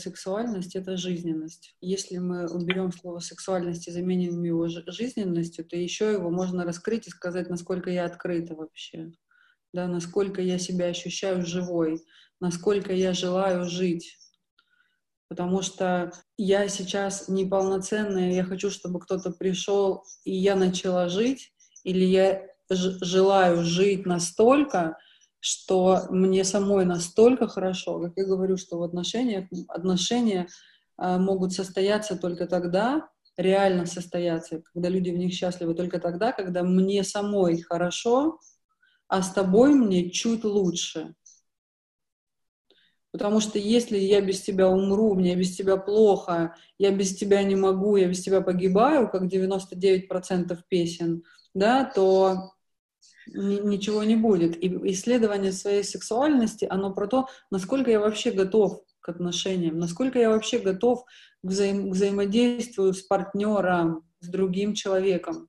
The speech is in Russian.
сексуальность — это жизненность. Если мы уберем слово сексуальность и заменим его жизненностью, то еще его можно раскрыть и сказать, насколько я открыта вообще, да, насколько я себя ощущаю живой, насколько я желаю жить. Потому что я сейчас неполноценная, я хочу, чтобы кто-то пришел, и я начала жить, или я желаю жить настолько, что мне самой настолько хорошо, как я говорю, что в отношениях отношения э, могут состояться только тогда, реально состояться, когда люди в них счастливы только тогда, когда мне самой хорошо, а с тобой мне чуть лучше. Потому что если я без тебя умру, мне без тебя плохо, я без тебя не могу, я без тебя погибаю, как 99% песен, да, то ничего не будет. И исследование своей сексуальности, оно про то, насколько я вообще готов к отношениям, насколько я вообще готов к, взаим к взаимодействию с партнером, с другим человеком.